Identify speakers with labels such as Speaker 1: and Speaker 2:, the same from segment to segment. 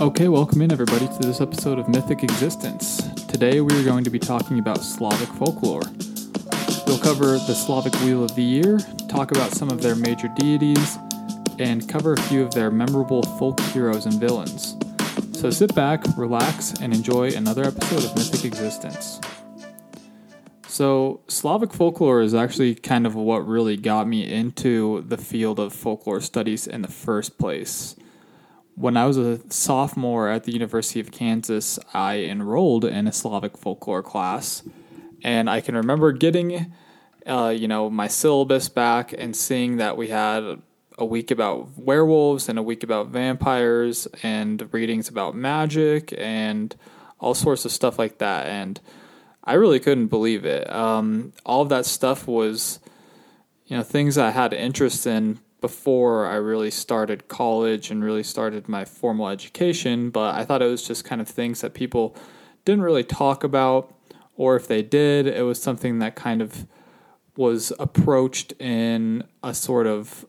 Speaker 1: Okay, welcome in everybody to this episode of Mythic Existence. Today we are going to be talking about Slavic folklore. We'll cover the Slavic Wheel of the Year, talk about some of their major deities, and cover a few of their memorable folk heroes and villains. So sit back, relax, and enjoy another episode of Mythic Existence. So, Slavic folklore is actually kind of what really got me into the field of folklore studies in the first place when I was a sophomore at the University of Kansas, I enrolled in a Slavic folklore class, and I can remember getting, uh, you know, my syllabus back and seeing that we had a week about werewolves and a week about vampires and readings about magic and all sorts of stuff like that. And I really couldn't believe it. Um, all of that stuff was, you know, things I had interest in before I really started college and really started my formal education, but I thought it was just kind of things that people didn't really talk about, or if they did, it was something that kind of was approached in a sort of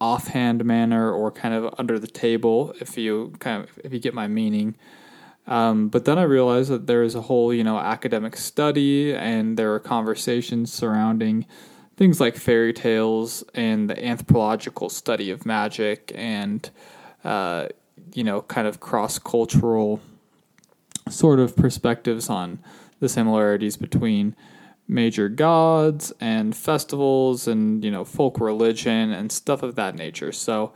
Speaker 1: offhand manner or kind of under the table if you kind of if you get my meaning. Um, but then I realized that there is a whole, you know, academic study and there are conversations surrounding things like fairy tales and the anthropological study of magic and uh, you know kind of cross cultural sort of perspectives on the similarities between major gods and festivals and you know folk religion and stuff of that nature so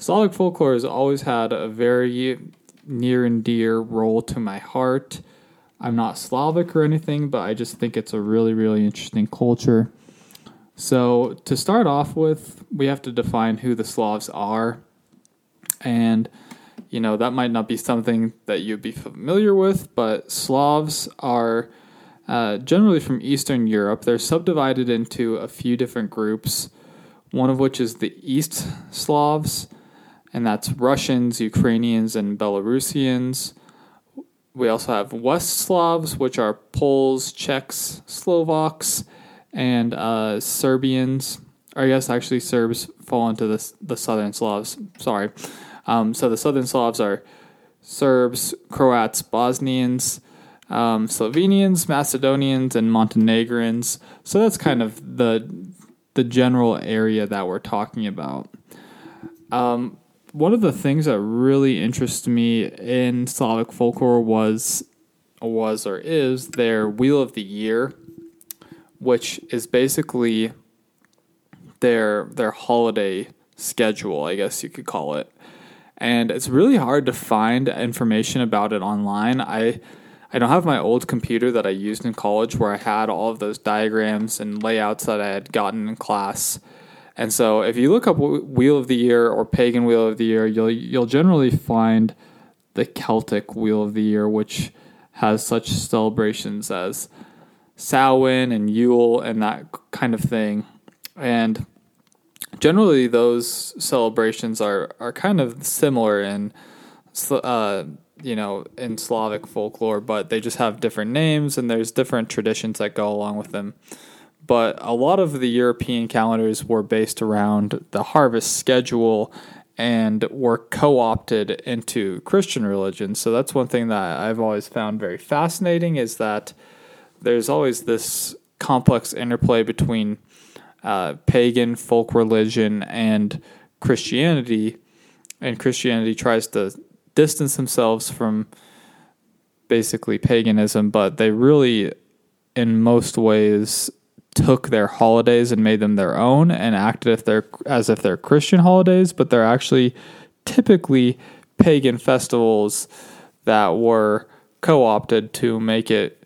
Speaker 1: Slavic folklore has always had a very near and dear role to my heart. I'm not Slavic or anything, but I just think it's a really, really interesting culture. So, to start off with, we have to define who the Slavs are. And, you know, that might not be something that you'd be familiar with, but Slavs are uh, generally from Eastern Europe. They're subdivided into a few different groups, one of which is the East Slavs, and that's Russians, Ukrainians, and Belarusians. We also have West Slavs, which are Poles, Czechs, Slovaks, and uh, Serbians. Or I guess actually Serbs fall into the the Southern Slavs. Sorry. Um, so the Southern Slavs are Serbs, Croats, Bosnians, um, Slovenians, Macedonians, and Montenegrins. So that's kind of the the general area that we're talking about. Um, one of the things that really interests me in Slavic folklore was was or is their Wheel of the Year which is basically their their holiday schedule, I guess you could call it. And it's really hard to find information about it online. I I don't have my old computer that I used in college where I had all of those diagrams and layouts that I had gotten in class. And so if you look up Wheel of the Year or Pagan Wheel of the Year, you'll you'll generally find the Celtic Wheel of the Year, which has such celebrations as Samhain and Yule and that kind of thing. And generally, those celebrations are, are kind of similar in, uh, you know, in Slavic folklore, but they just have different names and there's different traditions that go along with them. But a lot of the European calendars were based around the harvest schedule and were co opted into Christian religion. So that's one thing that I've always found very fascinating is that there's always this complex interplay between uh, pagan folk religion and Christianity, and Christianity tries to distance themselves from basically paganism, but they really, in most ways, took their holidays and made them their own and acted if they're as if they're Christian holidays, but they're actually typically pagan festivals that were co-opted to make it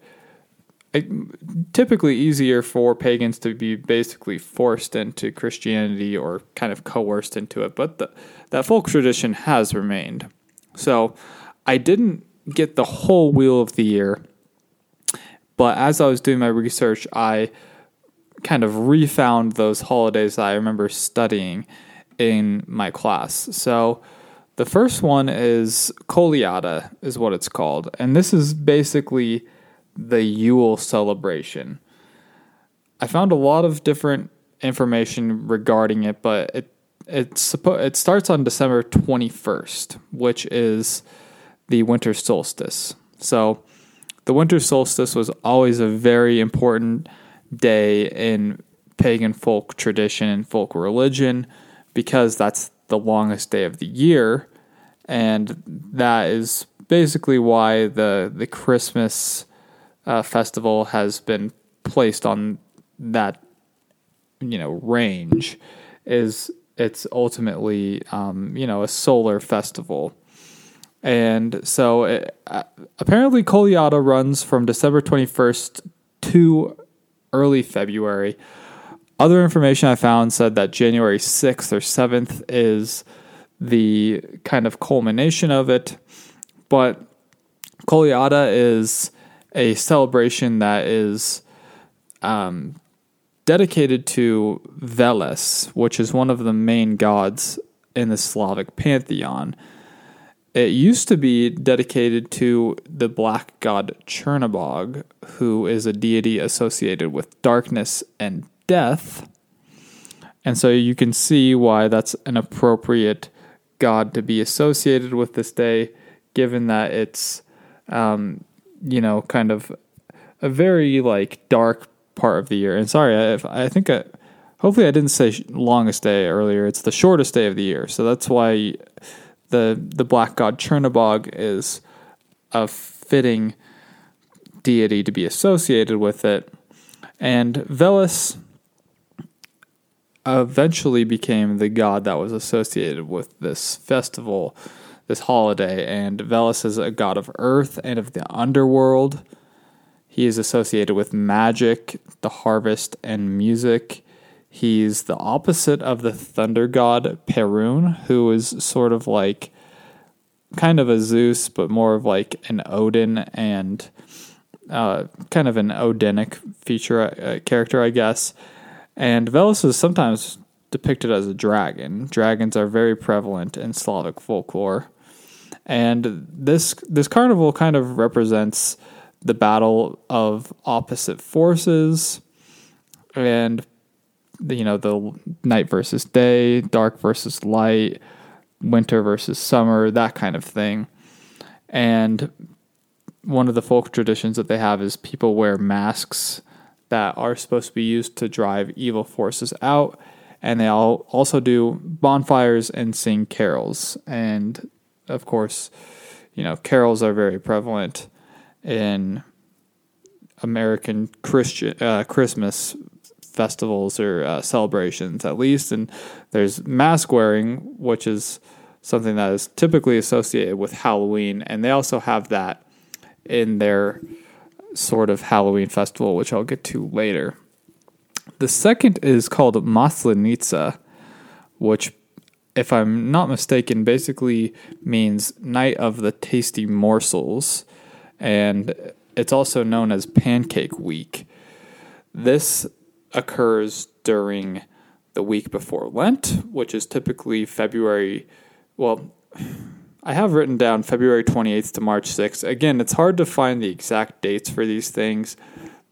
Speaker 1: typically easier for pagans to be basically forced into Christianity or kind of coerced into it, but the, that folk tradition has remained. So I didn't get the whole wheel of the year, but as I was doing my research, I kind of refound those holidays that I remember studying in my class. So the first one is Kolyada, is what it's called, and this is basically the Yule celebration. I found a lot of different information regarding it, but it it's suppo- it starts on December 21st, which is the winter solstice. So, the winter solstice was always a very important day in pagan folk tradition and folk religion because that's the longest day of the year. And that is basically why the, the Christmas uh, festival has been placed on that you know range is it's ultimately um, you know a solar festival and so it, uh, apparently Kolyada runs from December 21st to early February. Other information I found said that January 6th or 7th is the kind of culmination of it. But Kolyada is a celebration that is um, dedicated to Veles, which is one of the main gods in the Slavic pantheon. It used to be dedicated to the black god Chernobog, who is a deity associated with darkness and death. And so you can see why that's an appropriate god to be associated with this day, given that it's, um, you know, kind of a very like dark part of the year. And sorry, I, I think I, hopefully I didn't say longest day earlier. It's the shortest day of the year, so that's why the the black god Chernobog is a fitting deity to be associated with it. And Veles eventually became the god that was associated with this festival, this holiday. And Veles is a god of earth and of the underworld. He is associated with magic, the harvest, and music. He's the opposite of the thunder god Perun, who is sort of like kind of a Zeus, but more of like an Odin and uh, kind of an Odinic feature uh, character, I guess. And Veles is sometimes depicted as a dragon. Dragons are very prevalent in Slavic folklore, and this this carnival kind of represents the battle of opposite forces and you know the night versus day, dark versus light, winter versus summer, that kind of thing. And one of the folk traditions that they have is people wear masks that are supposed to be used to drive evil forces out. And they all also do bonfires and sing carols. And of course, you know, carols are very prevalent in American Christian uh, Christmas festivals or uh, celebrations, at least. And there's mask wearing, which is something that is typically associated with Halloween, and they also have that in their sort of Halloween festival, which I'll get to later. The second is called Maslenitsa, which if I'm not mistaken, basically means Night of the Tasty Morsels, and it's also known as Pancake Week. This occurs during the week before Lent, which is typically February. Well, I have written down February 28th to March 6th. Again, it's hard to find the exact dates for these things,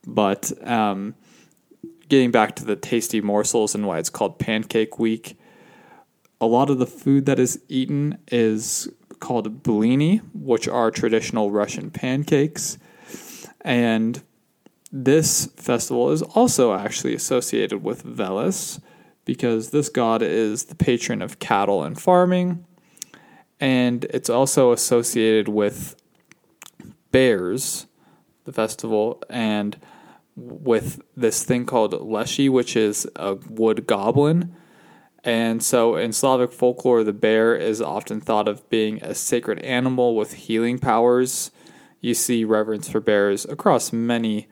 Speaker 1: but um, getting back to the tasty morsels and why it's called Pancake Week, a lot of the food that is eaten is called blini, which are traditional Russian pancakes. And this festival is also actually associated with Veles because this god is the patron of cattle and farming. And it's also associated with bears, the festival, and with this thing called Leshy, which is a wood goblin and so in Slavic folklore, the bear is often thought of being a sacred animal with healing powers. You see reverence for bears across many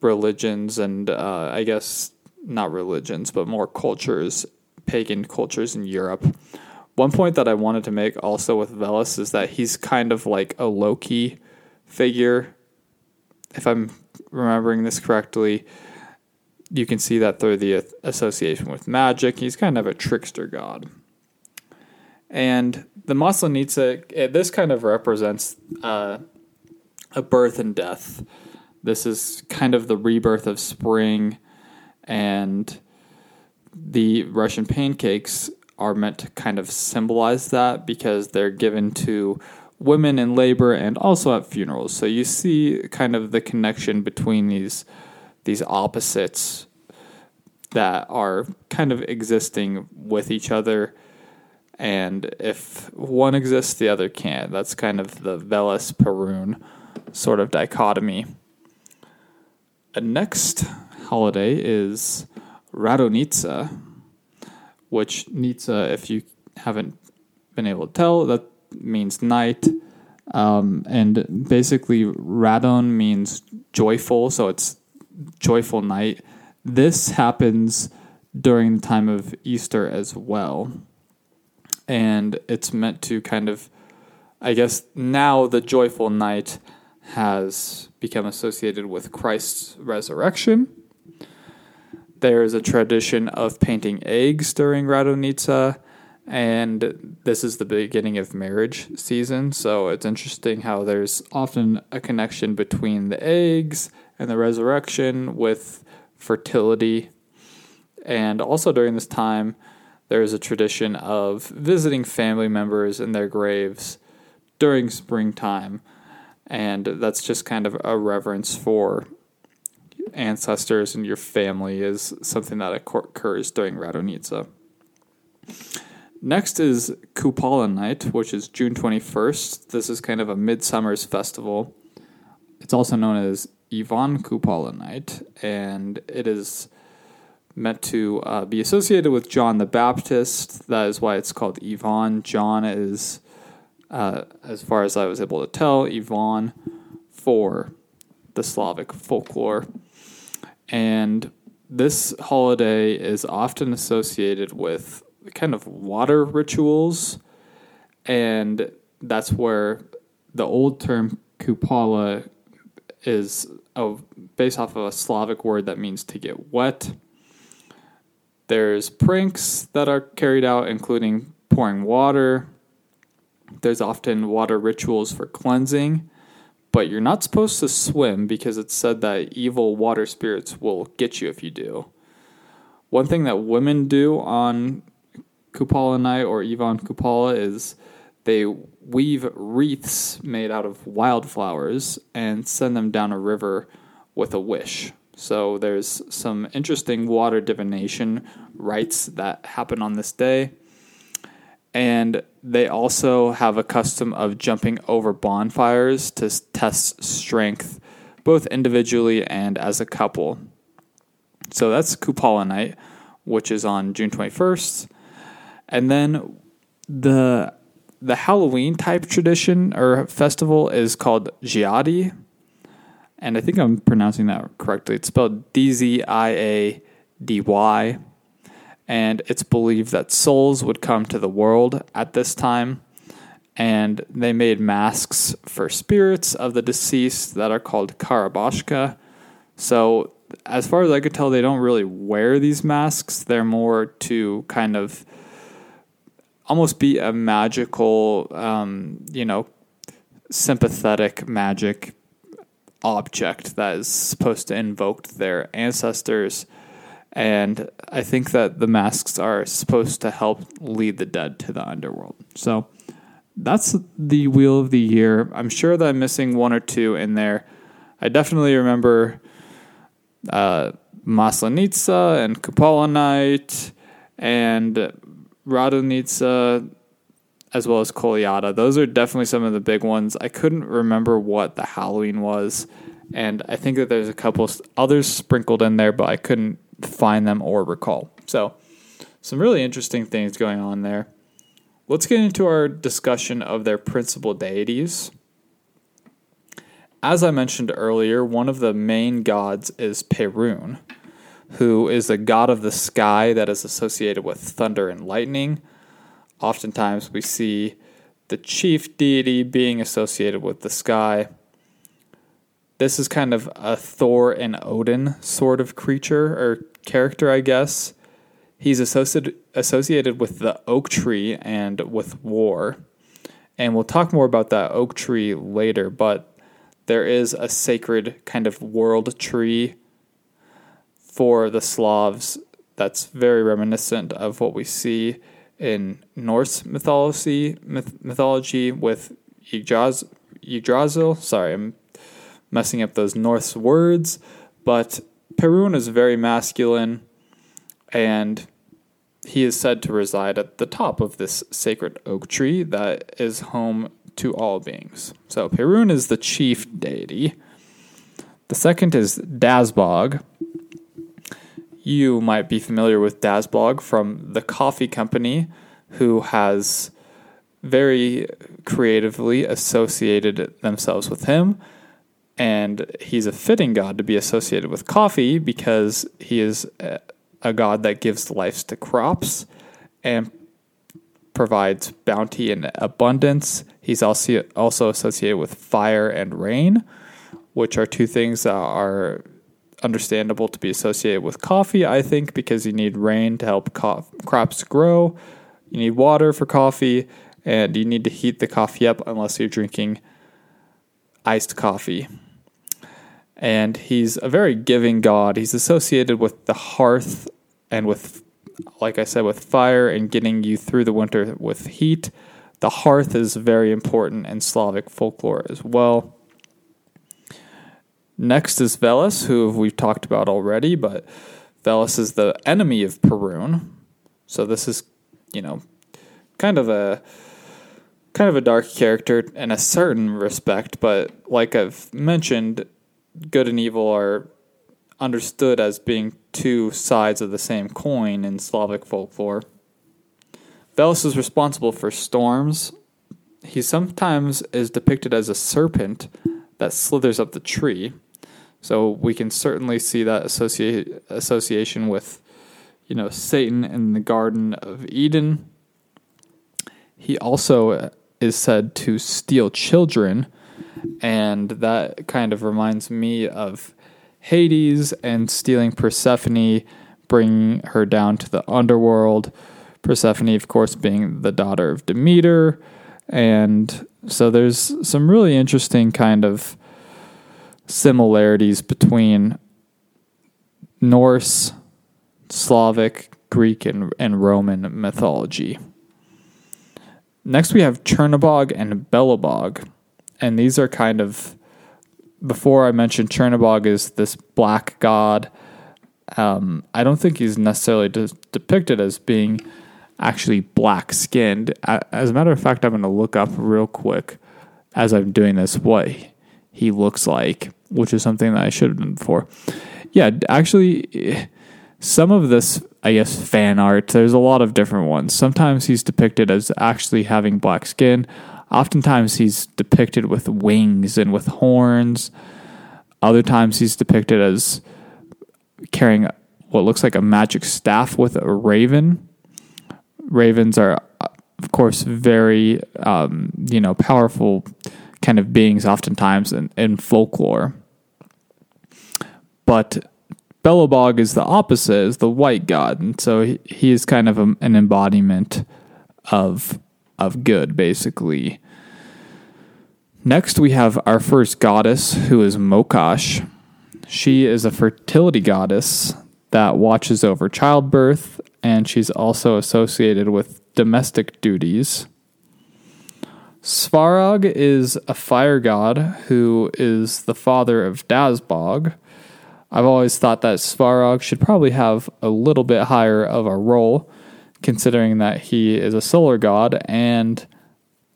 Speaker 1: religions and uh, I guess not religions, but more cultures, pagan cultures in Europe. One point that I wanted to make also with Veles is that he's kind of like a Loki figure. If I'm remembering this correctly, you can see that through the association with magic. He's kind of a trickster god. And the Maslenitsa, this kind of represents uh, a birth and death. This is kind of the rebirth of spring, and the Russian pancakes are meant to kind of symbolize that because they're given to women in labor and also at funerals. So you see kind of the connection between these these opposites that are kind of existing with each other. And if one exists, the other can't. That's kind of the Veles Perun sort of dichotomy. A next holiday is Radonitsa, which Nitsa, if you haven't been able to tell, that means night. Um, and basically, Radon means joyful, so it's joyful night. This happens during the time of Easter as well. And it's meant to kind of, I guess, now the joyful night has become associated with Christ's resurrection. There is a tradition of painting eggs during Radonitsa, and this is the beginning of marriage season. So it's interesting how there's often a connection between the eggs and the resurrection with fertility. And also during this time, there is a tradition of visiting family members in their graves during springtime. And that's just kind of a reverence for ancestors and your family is something that occurs during Radonitsa. Next is Kupala Night, which is June 21st. This is kind of a midsummer's festival. It's also known as Ivan Kupala Night, and it is meant to uh, be associated with John the Baptist. That is why it's called Ivan. John is, uh, as far as I was able to tell, Ivan for the Slavic folklore. And this holiday is often associated with kind of water rituals, and that's where the old term kupala is based off of a Slavic word that means to get wet. There's pranks that are carried out, including pouring water. There's often water rituals for cleansing, but you're not supposed to swim because it's said that evil water spirits will get you if you do. One thing that women do on Kupala night or Ivan Kupala is they weave wreaths made out of wildflowers and send them down a river with a wish. So there's some interesting water divination rites that happen on this day. And they also have a custom of jumping over bonfires to test strength, both individually and as a couple. So that's Kupala night, which is on June 21st. And then the the Halloween type tradition or festival is called Dziady. And I think I'm pronouncing that correctly. It's spelled D Z I A D Y. And it's believed that souls would come to the world at this time. And they made masks for spirits of the deceased that are called Karabashka. So, as far as I could tell, they don't really wear these masks. They're more to kind of almost be a magical, um, you know, sympathetic magic object that is supposed to invoke their ancestors. And I think that the masks are supposed to help lead the dead to the underworld. So that's the wheel of the year. I'm sure that I'm missing one or two in there. I definitely remember uh, Maslenitsa and Kupala Night and Radonitsa, uh, as well as Kolyada. Those are definitely some of the big ones. I couldn't remember what the Halloween was, and I think that there's a couple others sprinkled in there, but I couldn't find them or recall. So, some really interesting things going on there. Let's get into our discussion of their principal deities. As I mentioned earlier, one of the main gods is Perun who is a god of the sky that is associated with thunder and lightning. Oftentimes we see the chief deity being associated with the sky. This is kind of a Thor and Odin sort of creature or character, I guess. He's associated associated with the oak tree and with war. And we'll talk more about that oak tree later, but there is a sacred kind of world tree for the Slavs that's very reminiscent of what we see in Norse mythology myth- mythology with Yggdrasil. Sorry, I'm messing up those Norse words, but Perun is very masculine, and he is said to reside at the top of this sacred oak tree that is home to all beings. So Perun is the chief deity. The second is Dazbog. You might be familiar with Dazbog from the coffee company, who has very creatively associated themselves with him. And he's a fitting god to be associated with coffee because he is a god that gives life to crops and provides bounty and abundance. He's also also associated with fire and rain, which are two things that are understandable to be associated with coffee, I think, because you need rain to help co- crops grow. You need water for coffee, and you need to heat the coffee up unless you're drinking iced coffee. And he's a very giving God. He's associated with the hearth and with, like I said, with fire and getting you through the winter with heat. The hearth is very important in Slavic folklore as well. Next is Veles, who we've talked about already, but Veles is the enemy of Perun. So this is, you know, kind of a kind of a dark character in a certain respect, but like I've mentioned, good and evil are understood as being two sides of the same coin in Slavic folklore. Veles is responsible for storms. He sometimes is depicted as a serpent that slithers up the tree. So we can certainly see that associate, association with, you know, Satan in the Garden of Eden. He also uh, is said to steal children, and that kind of reminds me of Hades and stealing Persephone, bringing her down to the underworld. Persephone, of course, being the daughter of Demeter. And so there's some really interesting kind of similarities between Norse, Slavic, Greek, and, and Roman mythology. Next, we have Chernobog and Belobog, and these are kind of before I mentioned Chernobog is this black god. Um, I don't think he's necessarily de- depicted as being actually black skinned. As a matter of fact, I'm going to look up real quick as I'm doing this what he looks like, which is something that I should have done before. Yeah, actually, some of this, I guess, fan art, there's a lot of different ones. Sometimes he's depicted as actually having black skin. Oftentimes he's depicted with wings and with horns. Other times he's depicted as carrying what looks like a magic staff with a raven. Ravens are, of course, very um, you know powerful kind of beings, oftentimes in, in folklore. But Belobog is the opposite, is the white god, and so he, he is kind of a, an embodiment of of good, basically. Next, we have our first goddess, who is Mokosh. She is a fertility goddess that watches over childbirth, and she's also associated with domestic duties. Svarog is a fire god who is the father of Dazbog. I've always thought that Svarog should probably have a little bit higher of a role considering that he is a solar god and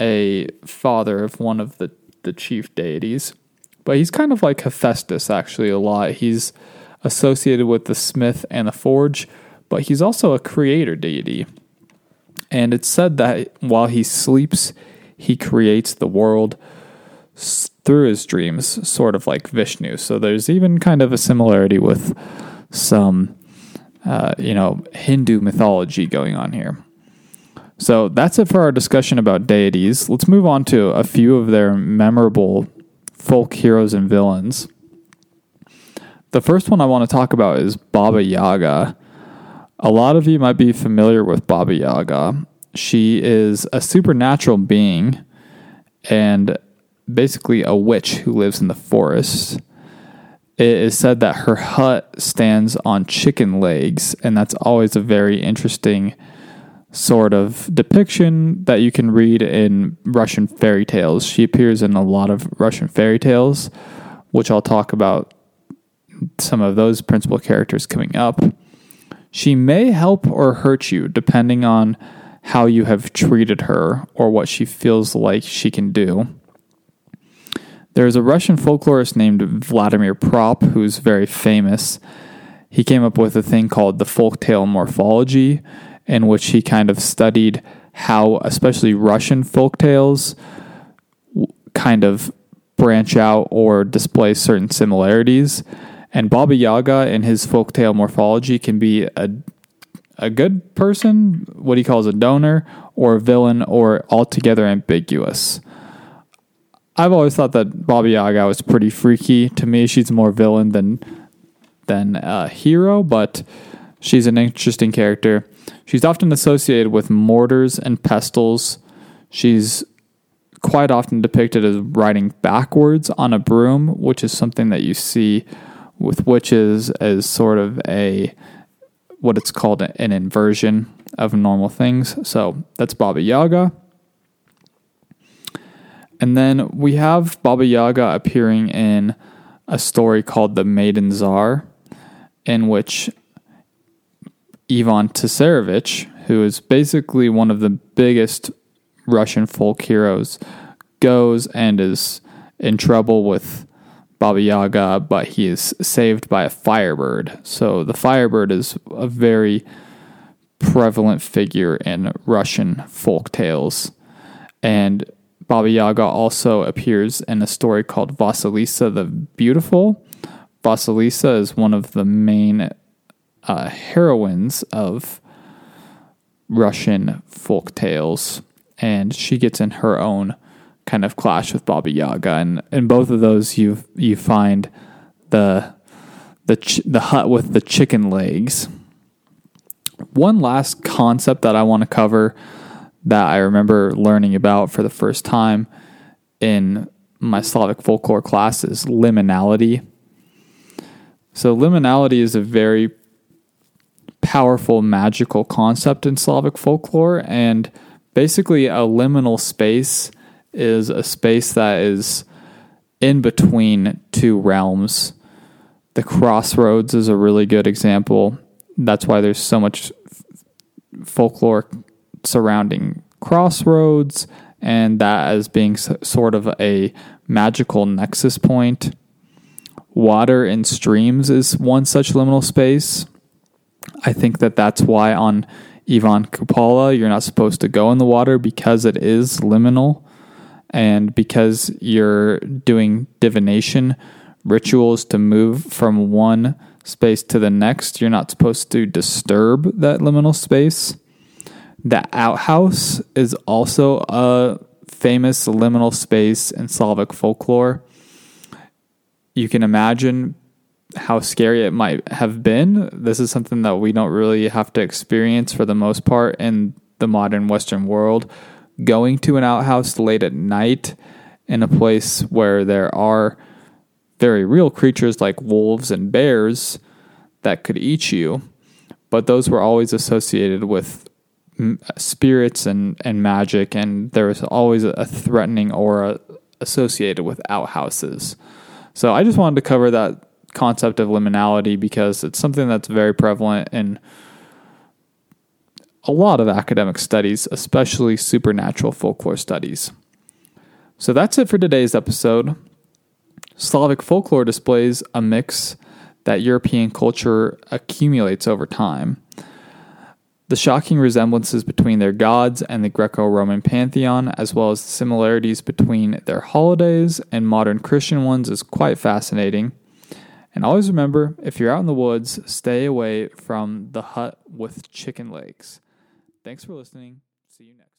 Speaker 1: a father of one of the, the chief deities. But he's kind of like Hephaestus, actually, a lot. He's associated with the smith and the forge, but he's also a creator deity. And it's said that while he sleeps, he creates the world through his dreams, sort of like Vishnu. So there's even kind of a similarity with some uh, you know, Hindu mythology going on here. So that's it for our discussion about deities. Let's move on to a few of their memorable folk heroes and villains. The first one I want to talk about is Baba Yaga. A lot of you might be familiar with Baba Yaga. She is a supernatural being and basically a witch who lives in the forest it is said that her hut stands on chicken legs, and that's always a very interesting sort of depiction that you can read in Russian fairy tales. She appears in a lot of Russian fairy tales, which I'll talk about some of those principal characters coming up. She may help or hurt you depending on how you have treated her or what she feels like she can do. There's a Russian folklorist named Vladimir Propp who's very famous. He came up with a thing called the folktale morphology, in which he kind of studied how, especially Russian folk tales, kind of branch out or display certain similarities. And Baba Yaga in his folktale morphology can be a a good person, what he calls a donor, or a villain, or altogether ambiguous. I've always thought that Baba Yaga was pretty freaky. To me, she's more villain than than a hero, but she's an interesting character. She's often associated with mortars and pestles. She's quite often depicted as riding backwards on a broom, which is something that you see with witches as sort of a what it's called an inversion of normal things. So that's Baba Yaga. And then we have Baba Yaga appearing in a story called The Maiden Tsar, in which Ivan Tsarevich, who is basically one of the biggest Russian folk heroes, goes and is in trouble with Baba Yaga, but he is saved by a firebird. So the firebird is a very prevalent figure in Russian folk tales. And Baba Yaga also appears in a story called Vasilisa the Beautiful. Vasilisa is one of the main uh, heroines of Russian folk tales, and she gets in her own kind of clash with Baba Yaga, and in both of those you you find the the ch- the hut with the chicken legs. One last concept that I want to cover that I remember learning about for the first time in my Slavic folklore class is liminality. So liminality is a very powerful magical concept in Slavic folklore and basically a liminal space is a space that is in between two realms. The crossroads is a really good example. That's why there's so much folklore surrounding crossroads and that as being sort of a magical nexus point. Water and streams is one such liminal space. I think that that's why on Ivan Kupala you're not supposed to go in the water because it is liminal and because you're doing divination rituals to move from one space to the next, you're not supposed to disturb that liminal space. The outhouse is also a famous liminal space in Slavic folklore. You can imagine how scary it might have been. This is something that we don't really have to experience for the most part in the modern Western world going to an outhouse late at night in a place where there are very real creatures like wolves and bears that could eat you, but those were always associated with spirits and, and magic, and there was always a threatening aura associated with outhouses. So I just wanted to cover that concept of liminality because it's something that's very prevalent in a lot of academic studies, especially supernatural folklore studies. So that's it for today's episode. Slavic folklore displays a mix that European culture accumulates over time. The shocking resemblances between their gods and the Greco Roman pantheon, as well as the similarities between their holidays and modern Christian ones, is quite fascinating. And always remember if you're out in the woods, stay away from the hut with chicken legs. Thanks for listening. See you next.